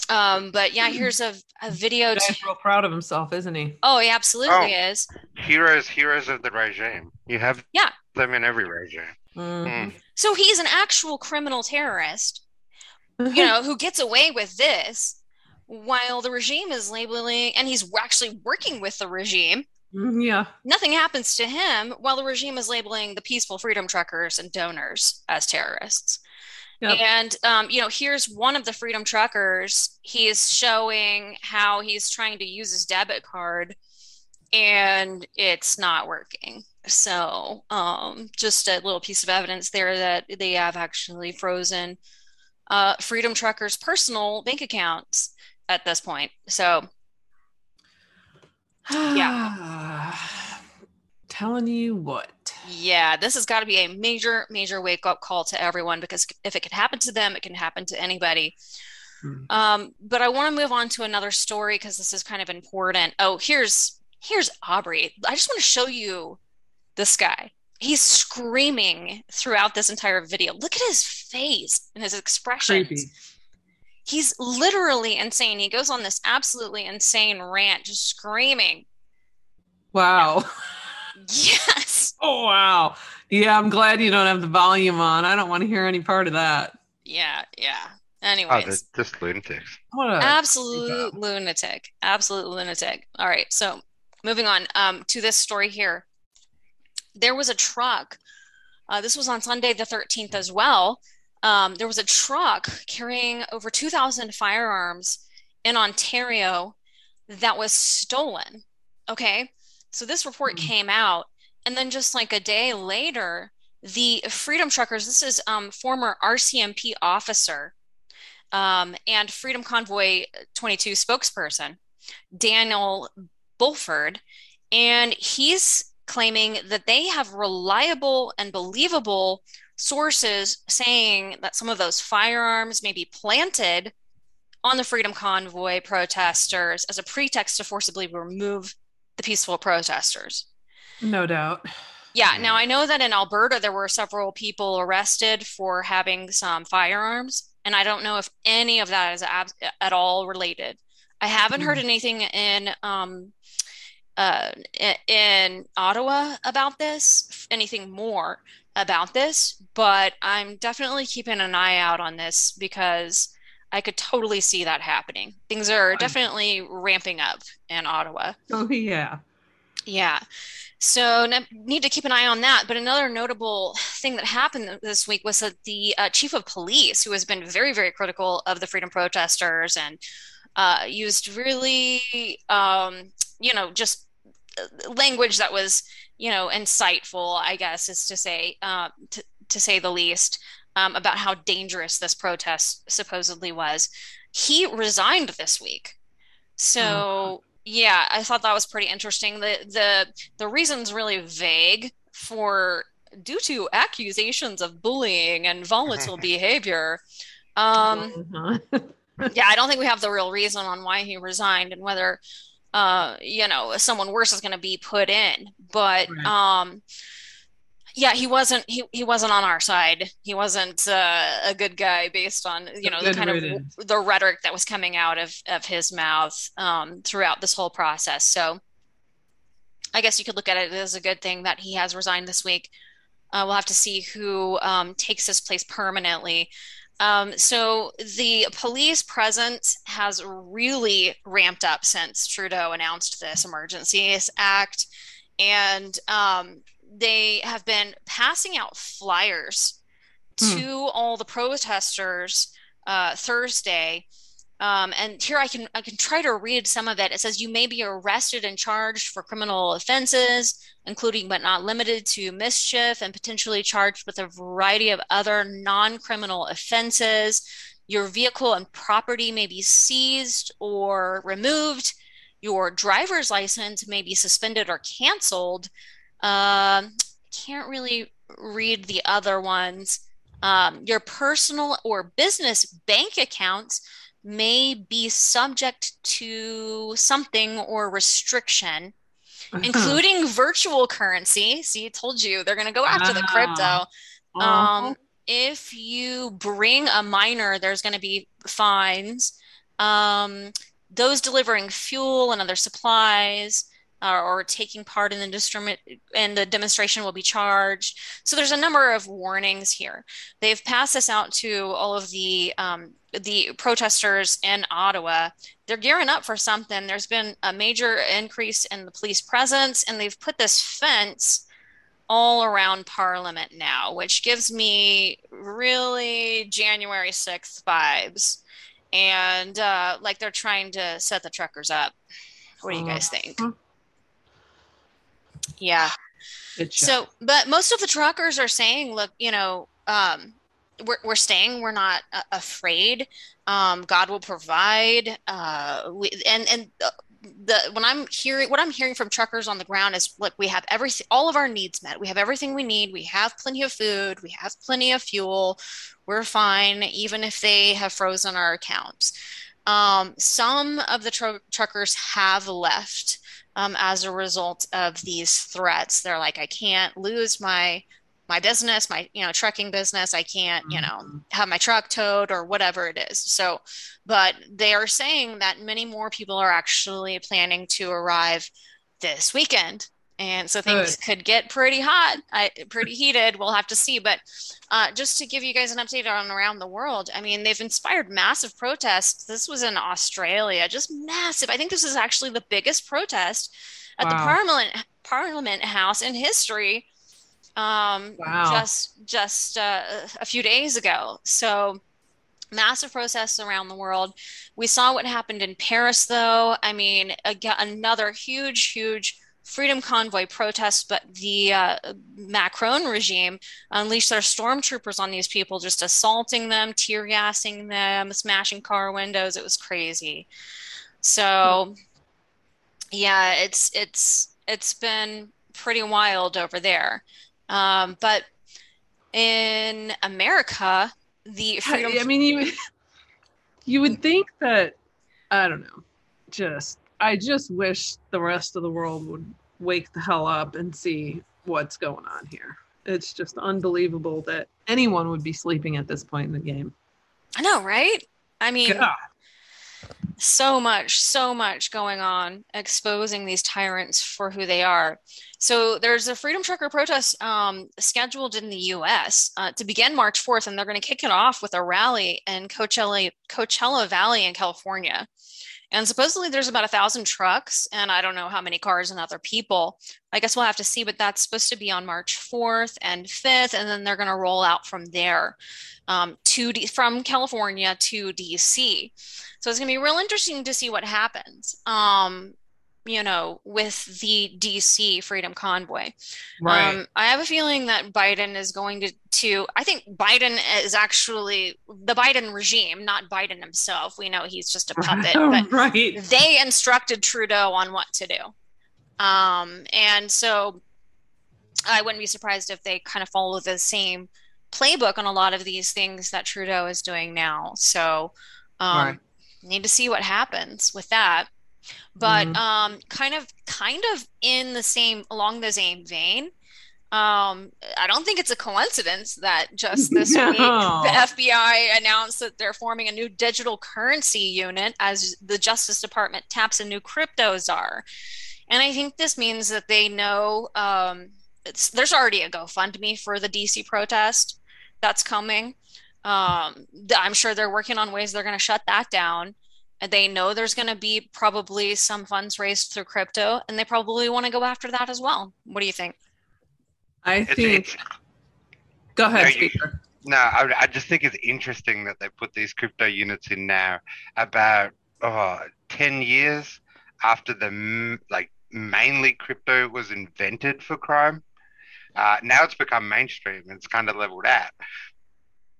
Speaker 3: um, but yeah, here's a, a video.
Speaker 2: Guy's
Speaker 3: To,
Speaker 2: real proud of himself, isn't he?
Speaker 3: oh, he absolutely is.
Speaker 1: Heroes, heroes of the regime. You have
Speaker 3: Yeah.
Speaker 1: them in every regime.
Speaker 2: Mhm.
Speaker 3: So he's an actual criminal terrorist, you know, who gets away with this while the regime is labeling, and he's actually working with the regime.
Speaker 2: Mhm, yeah.
Speaker 3: Nothing happens to him while the regime is labeling the peaceful freedom truckers and donors as terrorists.
Speaker 2: Yep.
Speaker 3: And um, you know, here's one of the freedom truckers. He is showing how he's trying to use his debit card, and it's not working. So, um, just a little piece of evidence there that they have actually frozen uh, freedom truckers' personal bank accounts at this point. So,
Speaker 2: Yeah. Telling you what.
Speaker 3: Yeah, this has got to be a major, major wake up call to everyone because if it can happen to them, it can happen to anybody.
Speaker 2: Hmm.
Speaker 3: Um, but I want to move on to another story because this is kind of important. Oh, here's here's Aubrey. I just want to show you this guy. He's screaming throughout this entire video. Look at his face and his expressions.
Speaker 2: Creepy.
Speaker 3: He's literally insane. He goes on this absolutely insane rant, just screaming.
Speaker 2: Wow.
Speaker 3: Yes.
Speaker 2: Oh wow. Yeah, I'm glad you don't have the volume on. I don't want to hear any part of that.
Speaker 3: Yeah, yeah.
Speaker 1: Oh,
Speaker 3: Anyways.
Speaker 1: they're just lunatics.
Speaker 2: What a
Speaker 3: absolute lunatic absolute lunatic all right so moving on um, to this story here there was a truck uh, this was on sunday the 13th as well um, there was a truck carrying over 2000 firearms in ontario that was stolen okay so this report
Speaker 2: Hmm.
Speaker 3: came out and then just like a day later the freedom truckers this is um, former rcmp officer um, and Freedom Convoy 22 spokesperson, Daniel Bulford. And he's claiming that they have reliable and believable sources saying that some of those firearms may be planted on the Freedom Convoy protesters as a pretext to forcibly remove the peaceful protesters.
Speaker 2: no doubt.
Speaker 3: Yeah, now I know that in Alberta there were several people arrested for having some firearms, and I don't know if any of that is ab- at all related. I haven't heard anything in um, uh, in Ottawa about this, anything more about this, but I'm definitely keeping an eye out on this because I could totally see that happening. Things are definitely ramping up in Ottawa.
Speaker 2: Oh yeah.
Speaker 3: Yeah. So ne- need to keep an eye on that. But another notable thing that happened this week was that the uh, chief of police, who has been very, very critical of the freedom protesters and uh, used really, um, you know, just uh, language that was, you know, insightful, I guess, is to say, uh, to, to say the least, um, about how dangerous this protest supposedly was. He resigned this week. So, Yeah, I thought that was pretty interesting. The the the reason's really vague for due to accusations of bullying and volatile behavior. Um, yeah, I don't think we have the real reason on why he resigned and whether uh, you know, someone worse is going to be put in. But
Speaker 2: Right.
Speaker 3: um, yeah, he wasn't he he wasn't on our side. He wasn't uh, a good guy based on you know the kind
Speaker 2: riddance.
Speaker 3: of the rhetoric that was coming out of of his mouth um, throughout this whole process. So I guess you could look at it as a good thing that he has resigned this week. Uh, we'll have to see who um, takes his place permanently. Um, so the police presence has really ramped up since Trudeau announced this Emergencies Act, and um, they have been passing out flyers
Speaker 2: Hmm.
Speaker 3: to all the protesters uh, Thursday. Um, and here I can I can try to read some of it. It says you may be arrested and charged for criminal offenses, including but not limited to mischief, and potentially charged with a variety of other non-criminal offenses. Your vehicle and property may be seized or removed. Your driver's license may be suspended or canceled. Um, can't really read the other ones. Um, your personal or business bank accounts may be subject to something or restriction, including virtual currency. See, I told you they're going to go after the crypto.
Speaker 2: Uh-huh.
Speaker 3: Um, if you bring a miner, there's going to be fines. Um, those delivering fuel and other supplies uh, or taking part in the distrimi- in the demonstration will be charged. So there's a number of warnings here. They've passed this out to all of the um, the protesters in Ottawa. They're gearing up for something. There's been a major increase in the police presence, and they've put this fence all around Parliament now, which gives me really January 6th vibes. And uh, like they're trying to set the truckers up. What do you guys think? Yeah. So, but most of the truckers are saying, look, you know, um, we're, we're staying, we're not uh, afraid. Um, God will provide. Uh, we, and, and uh, the, when I'm hearing, what I'm hearing from truckers on the ground is, look, we have everything, all of our needs met. We have everything we need. We have plenty of food. We have plenty of fuel. We're fine, even if they have frozen our accounts. Um, some of the tru- truckers have left um, as a result of these threats. They're like, I can't lose my my business, my you know trucking business. I can't you know
Speaker 2: Mhm.
Speaker 3: have my truck towed or whatever it is. So, but they are saying that many more people are actually planning to arrive this weekend. And so things could get pretty hot, I, pretty heated. We'll have to see. But uh, just to give you guys an update on around the world, I mean, they've inspired massive protests. This was in Australia, just massive. I think this is actually the biggest protest at the Parliament Parliament House in history. Um,
Speaker 2: Wow.
Speaker 3: just just uh, a few days ago. So massive protests around the world. We saw what happened in Paris, though. I mean, again, another huge, huge freedom convoy protest, but the uh, Macron regime unleashed their stormtroopers on these people, just assaulting them, tear gassing them, smashing car windows. It was crazy. So, yeah, it's it's it's been pretty wild over there. Um, but in America, the freedom.
Speaker 2: I mean, you you would think that I don't know. Just I just wish the rest of the world would wake the hell up and see what's going on here. It's just unbelievable that anyone would be sleeping at this point in the game.
Speaker 3: I know, right? I mean,
Speaker 2: God.
Speaker 3: so much, so much going on, exposing these tyrants for who they are. So there's a Freedom Trucker protest um, scheduled in the U.S. Uh, to begin March 4th, and they're going to kick it off with a rally in Coachella, Coachella Valley in California. And supposedly there's about a thousand trucks, and I don't know how many cars and other people. I guess we'll have to see, but that's supposed to be on March 4th and 5th, and then they're going to roll out from there um, to D- from California to DC. So it's going to be real interesting to see what happens. Um, you know, with the DC Freedom Convoy.
Speaker 2: Right.
Speaker 3: Um, I have a feeling that Biden is going to, to, I think Biden is actually the Biden regime, not Biden himself. We know he's just a puppet, but
Speaker 2: right.
Speaker 3: they instructed Trudeau on what to do. Um, and so I wouldn't be surprised if they kind of follow the same playbook on a lot of these things that Trudeau is doing now. So, um,
Speaker 2: Right.
Speaker 3: need to see what happens with that. But
Speaker 2: Mhm.
Speaker 3: um, kind of, kind of in the same, along the same vein. Um, I don't think it's a coincidence that just this week the FBI announced that they're forming a new digital currency unit as the Justice Department taps a new crypto czar. And I think this means that they know um, it's, there's already a GoFundMe for the DC protest that's coming. Um, I'm sure they're working on ways they're going to shut that down. And they know there's going to be probably some funds raised through crypto, and they probably want to go after that as well. What do you think?
Speaker 2: I think.
Speaker 1: it's,
Speaker 2: Go ahead,
Speaker 1: No, you-
Speaker 2: speaker.
Speaker 1: no, I, I just think it's interesting that they put these crypto units in now about oh, 10 years after the m- like mainly crypto was invented for crime. Uh, now it's become mainstream and it's kind of leveled out.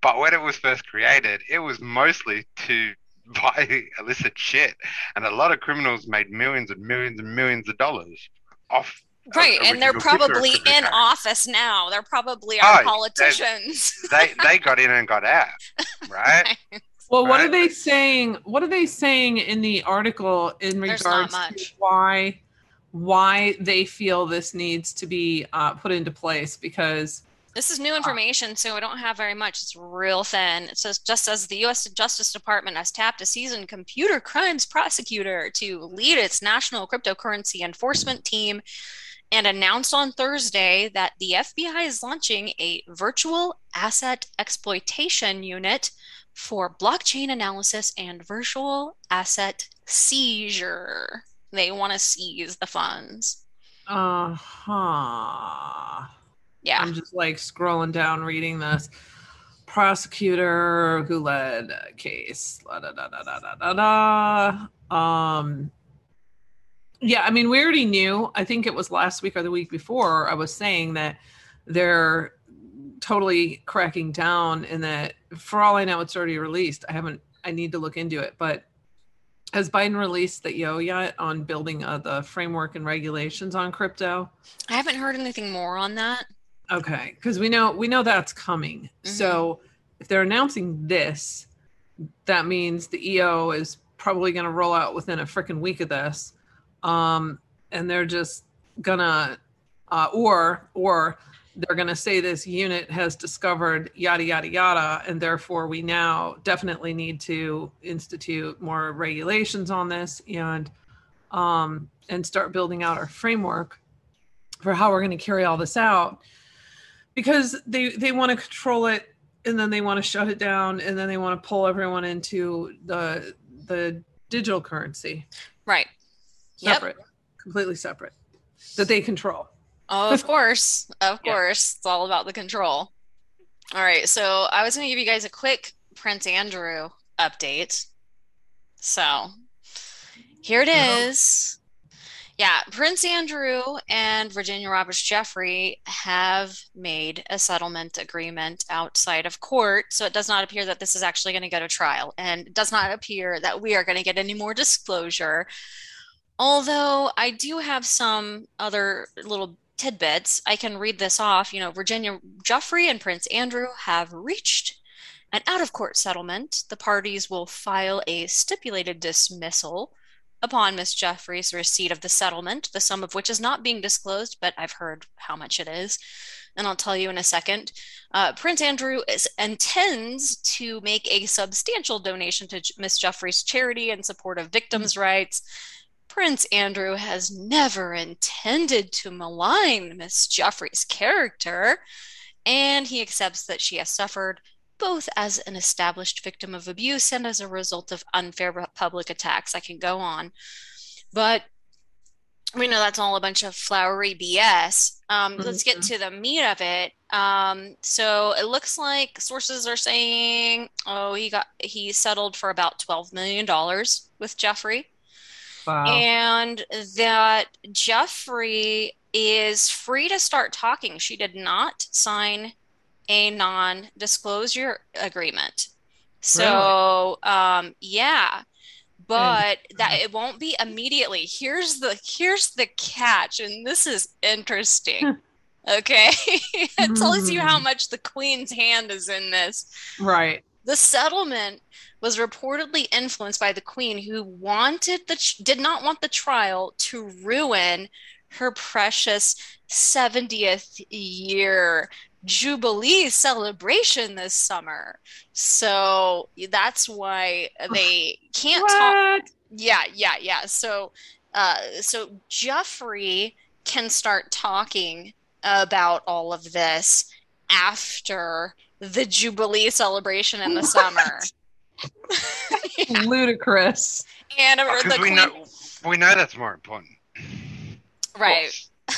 Speaker 1: But when it was first created, it was mostly to buy illicit shit. And a lot of criminals made millions and millions and millions of dollars off. of
Speaker 3: Right, and they're probably in office now. They're probably
Speaker 1: Oh,
Speaker 3: our
Speaker 1: they-
Speaker 3: politicians.
Speaker 1: They, they got in and got out, right?
Speaker 2: Well, what are they saying? What are they saying in the article in
Speaker 3: There's not
Speaker 2: regards to why why they feel this needs to be uh, put into place? Because
Speaker 3: This is new information, so I don't have very much. It's real thin. It says just as the U.S. Justice Department has tapped a seasoned computer crimes prosecutor to lead its national cryptocurrency enforcement team, and announced on Thursday that the FBI is launching a virtual asset exploitation unit for blockchain analysis and virtual asset seizure. They want to seize the funds.
Speaker 2: uh huh.
Speaker 3: Yeah.
Speaker 2: I'm just like scrolling down, reading this. Prosecutor who led a case. La, da, da, da, da, da, da, da. Um, yeah, I mean, we already knew. I think it was last week or the week before. I was saying that they're totally cracking down, and that for all I know, it's already released. I haven't. I need to look into it, but has Biden released the EO yet on building uh, the framework and regulations on crypto?
Speaker 3: I haven't heard anything more on that.
Speaker 2: Okay, because we know we know that's coming.
Speaker 3: Mhm.
Speaker 2: So if they're announcing this, that means the EO is probably going to roll out within a freaking week of this, um, and they're just gonna, uh, or or they're gonna say this unit has discovered yada yada yada, and therefore we now definitely need to institute more regulations on this and um, and start building out our framework for how we're going to carry all this out because they they want to control it and then they want to shut it down and then they want to pull everyone into the the digital currency
Speaker 3: Right. Yep.
Speaker 2: separate completely separate that they control
Speaker 3: Oh, of course. Of
Speaker 2: Yeah.
Speaker 3: course. It's all about the control. All right. So I was going to give you guys a quick Prince Andrew update. So here it
Speaker 2: Uh-huh.
Speaker 3: is. Yeah, Prince Andrew and Virginia Roberts Giuffre have made a settlement agreement outside of court. So it does not appear that this is actually going to go to trial. And it does not appear that we are going to get any more disclosure. Although I do have some other little tidbits, I can read this off. You know, Virginia Giuffre and Prince Andrew have reached an out of court settlement. The parties will file a stipulated dismissal upon Miss Giuffre's receipt of the settlement, the sum of which is not being disclosed, but I've heard how much it is, and I'll tell you in a second. Uh, Prince Andrew is, intends to make a substantial donation to Miss Giuffre's charity in support of victims' rights. Prince Andrew has never intended to malign Miss Giuffre's character, and he accepts that she has suffered both as an established victim of abuse and as a result of unfair public attacks. I can go on. But we know that's all a bunch of flowery BS. Um, Let's get to the meat of it. Um, so it looks like sources are saying, oh, he got he settled for about twelve million dollars with Giuffre.
Speaker 2: Wow.
Speaker 3: and that Giuffre is free to start talking. She did not sign a non-disclosure agreement. So, um, yeah, but that it won't be immediately. Here's the here's the catch, and this is interesting. Okay, it tells you how much the queen's hand is in this.
Speaker 2: right.
Speaker 3: The settlement was reportedly influenced by the queen, who wanted the did not want the trial to ruin her precious 70th year jubilee celebration this summer. So that's why they can't talk. Yeah, yeah, yeah. So, uh, so Giuffre can start talking about all of this after the Jubilee celebration in the summer. Yeah.
Speaker 2: Ludicrous.
Speaker 3: And or
Speaker 1: Because
Speaker 3: the
Speaker 1: we
Speaker 3: queen,
Speaker 1: know we know that's more important.
Speaker 3: right?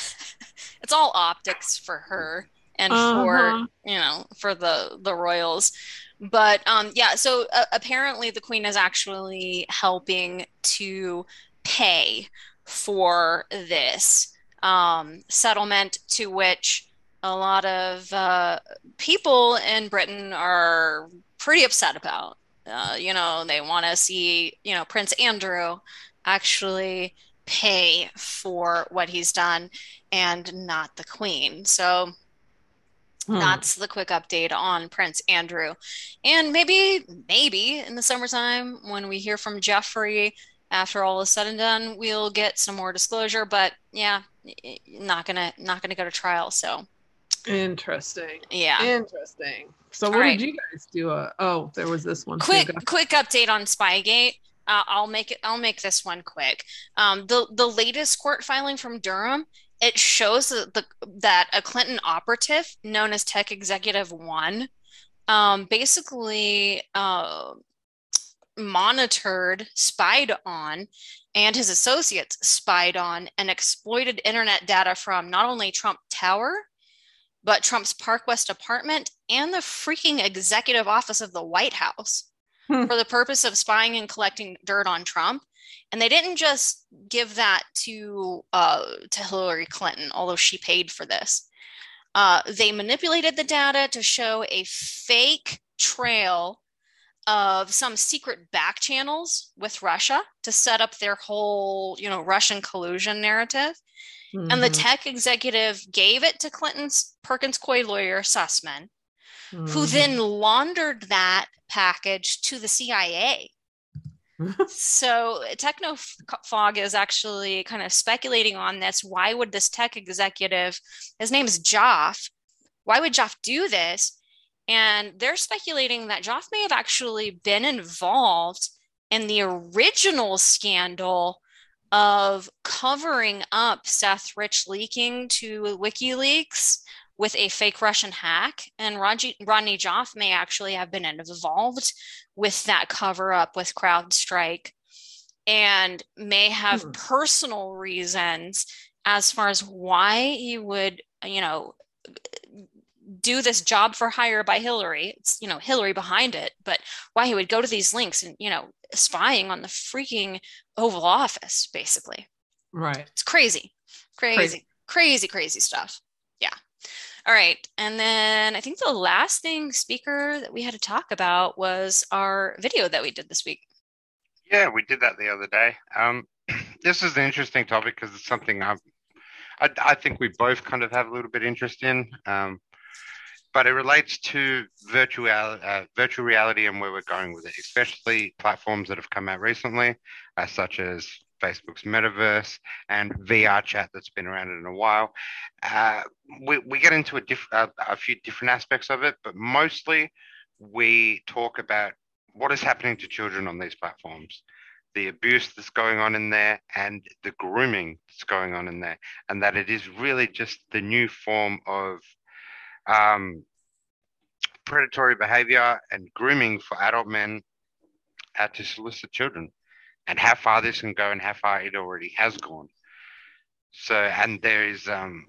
Speaker 3: It's all optics for her and
Speaker 2: Uh-huh.
Speaker 3: for you know for the the royals. But um, yeah, so uh, apparently the queen is actually helping to pay for this um, settlement, to which a lot of uh, people in Britain are pretty upset about. Uh, you know, they want to see, you know, Prince Andrew actually pay for what he's done and not the Queen. So
Speaker 2: Hmm.
Speaker 3: that's the quick update on Prince Andrew. And maybe, maybe in the summertime when we hear from Giuffre after all is said and done, we'll get some more disclosure. But yeah, not gonna not gonna go to trial. So
Speaker 2: Interesting.
Speaker 3: yeah.
Speaker 2: Interesting. So what
Speaker 3: right.
Speaker 2: did you guys do? Uh, oh, there was this one. too.
Speaker 3: quick
Speaker 2: Go-
Speaker 3: quick update on Spygate. Uh, I'll make it. I'll make this one quick. Um, the the latest court filing from Durham it shows that the that a Clinton operative known as Tech Executive One, um, basically uh, monitored, spied on, and his associates spied on and exploited internet data from not only Trump Tower, but Trump's Park West apartment and the freaking executive office of the White House
Speaker 2: Hmm.
Speaker 3: for the purpose of spying and collecting dirt on Trump. And they didn't just give that to uh, to Hillary Clinton, although she paid for this. Uh, they manipulated the data to show a fake trail of some secret back channels with Russia to set up their whole, you know, Russian collusion narrative. And the
Speaker 2: Mhm.
Speaker 3: tech executive gave it to Clinton's Perkins Coie lawyer Sussmann, who
Speaker 2: Mhm.
Speaker 3: then laundered that package to the CIA. so uh, Technofog is actually kind of speculating on this. Why would this tech executive, his name is Joffe, why would Joffe do this? And they're speculating that Joffe may have actually been involved in the original scandal of covering up Seth Rich leaking to WikiLeaks with a fake Russian hack. And Rodney, Rodney Joffe may actually have been involved with that cover up with CrowdStrike and may have
Speaker 2: Hmm.
Speaker 3: personal reasons as far as why he would, you know, do this job for hire by Hillary. It's, you know, Hillary behind it, but why he would go to these links and, you know, spying on the freaking Oval Office, basically.
Speaker 2: right.
Speaker 3: It's crazy. Crazy.
Speaker 2: Crazy.
Speaker 3: Crazy, crazy, stuff. Yeah. All right. And then I think the last thing, speaker, that we had to talk about was our video that we did this week.
Speaker 1: Yeah, we did that the other day. Um, this is an interesting topic because it's something I've, I, I think we both kind of have a little bit interest in. Um, but it relates to virtual uh, virtual reality and where we're going with it, especially platforms that have come out recently, uh, such as Facebook's Metaverse and VR chat that's been around in a while. Uh, we, we get into a, diff- uh, a few different aspects of it, but mostly we talk about what is happening to children on these platforms, the abuse that's going on in there, and the grooming that's going on in there, and that it is really just the new form of um, predatory behavior and grooming for adult men uh, to solicit children, and how far this can go and how far it already has gone. So, and there is um,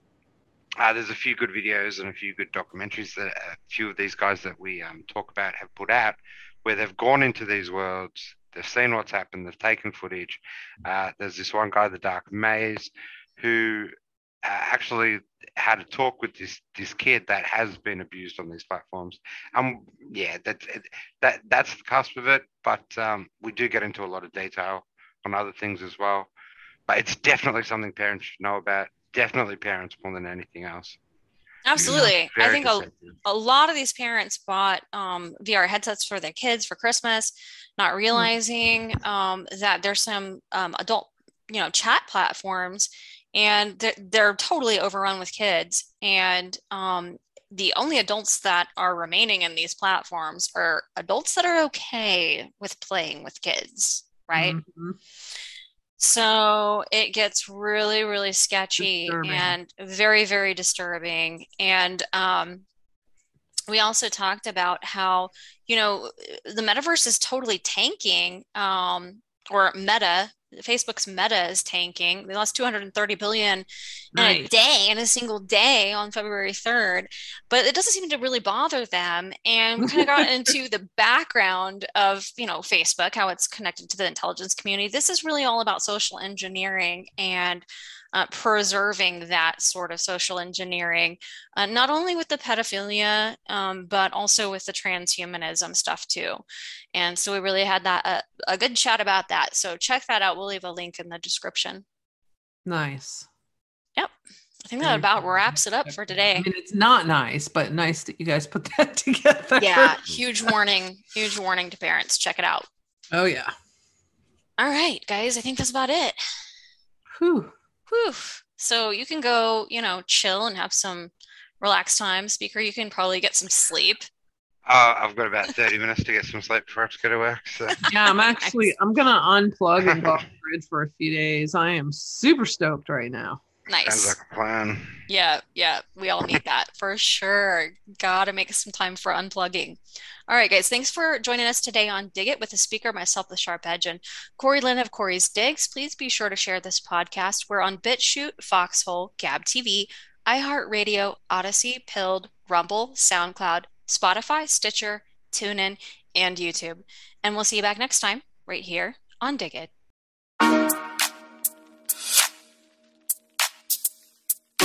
Speaker 1: uh, there's a few good videos and a few good documentaries that a few of these guys that we um, talk about have put out, where they've gone into these worlds they've seen what's happened. They've taken footage. Uh, there's this one guy, the Dark Maze, who uh, actually had a talk with this this kid that has been abused on these platforms. Um, yeah, that that that's the cusp of it. But um, we do get into a lot of detail on other things as well. But it's definitely something parents should know about. Definitely parents more than anything else.
Speaker 3: Absolutely. I think a, a lot of these parents bought um, VR headsets for their kids for Christmas, not hmm. realizing um, that there's some um, adult, you know, chat platforms and they're, they're totally overrun with kids. And um, the only adults that are remaining in these platforms are adults that are okay with playing with kids, right? Mm-hmm. So it gets really, really sketchy disturbing. and very, very disturbing. And um, we also talked about how, you know, the metaverse is totally tanking, um, or meta Facebook's meta is tanking. They lost 230 billion nice. in a day, in a single day on February 3rd. But it doesn't seem to really bother them. And we kind of got into the background of, you know, Facebook, how it's connected to the intelligence community. This is really all about social engineering and uh, preserving that sort of social engineering, uh, not only with the pedophilia, um, but also with the transhumanism stuff too. And so we really had that uh, a good chat about that. So check that out. We'll leave a link in the description.
Speaker 2: Nice.
Speaker 3: Yep. I think that about wraps it up for today.
Speaker 2: I mean, it's not nice, but nice that you guys put that together.
Speaker 3: Yeah, huge warning, huge warning to parents. Check it out.
Speaker 2: Oh yeah.
Speaker 3: All right, guys. I think that's about it.
Speaker 2: Whew
Speaker 3: whew. So you can go, you know, chill and have some relaxed time. Speaker, you can probably get some sleep.
Speaker 1: Uh, I've got about 30 minutes to get some sleep before I have to go to work. So.
Speaker 2: Yeah, I'm actually, I'm going to unplug and go off grid for a few days. I am super stoked right now.
Speaker 3: Nice.
Speaker 1: Sounds like a plan.
Speaker 3: Yeah, yeah. We all need that for sure. Gotta make some time for unplugging. All right, guys. Thanks for joining us today on Dig It with the speaker, myself, the Sharp Edge, and Corey Lynn of Corey's Digs. Please be sure to share this podcast. We're on BitChute, Foxhole, Gab TV, iHeartRadio, Odysee, Pilled, Rumble, SoundCloud, Spotify, Stitcher, TuneIn, and YouTube. And we'll see you back next time right here on Dig It.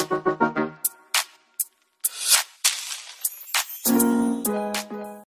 Speaker 3: Thank you.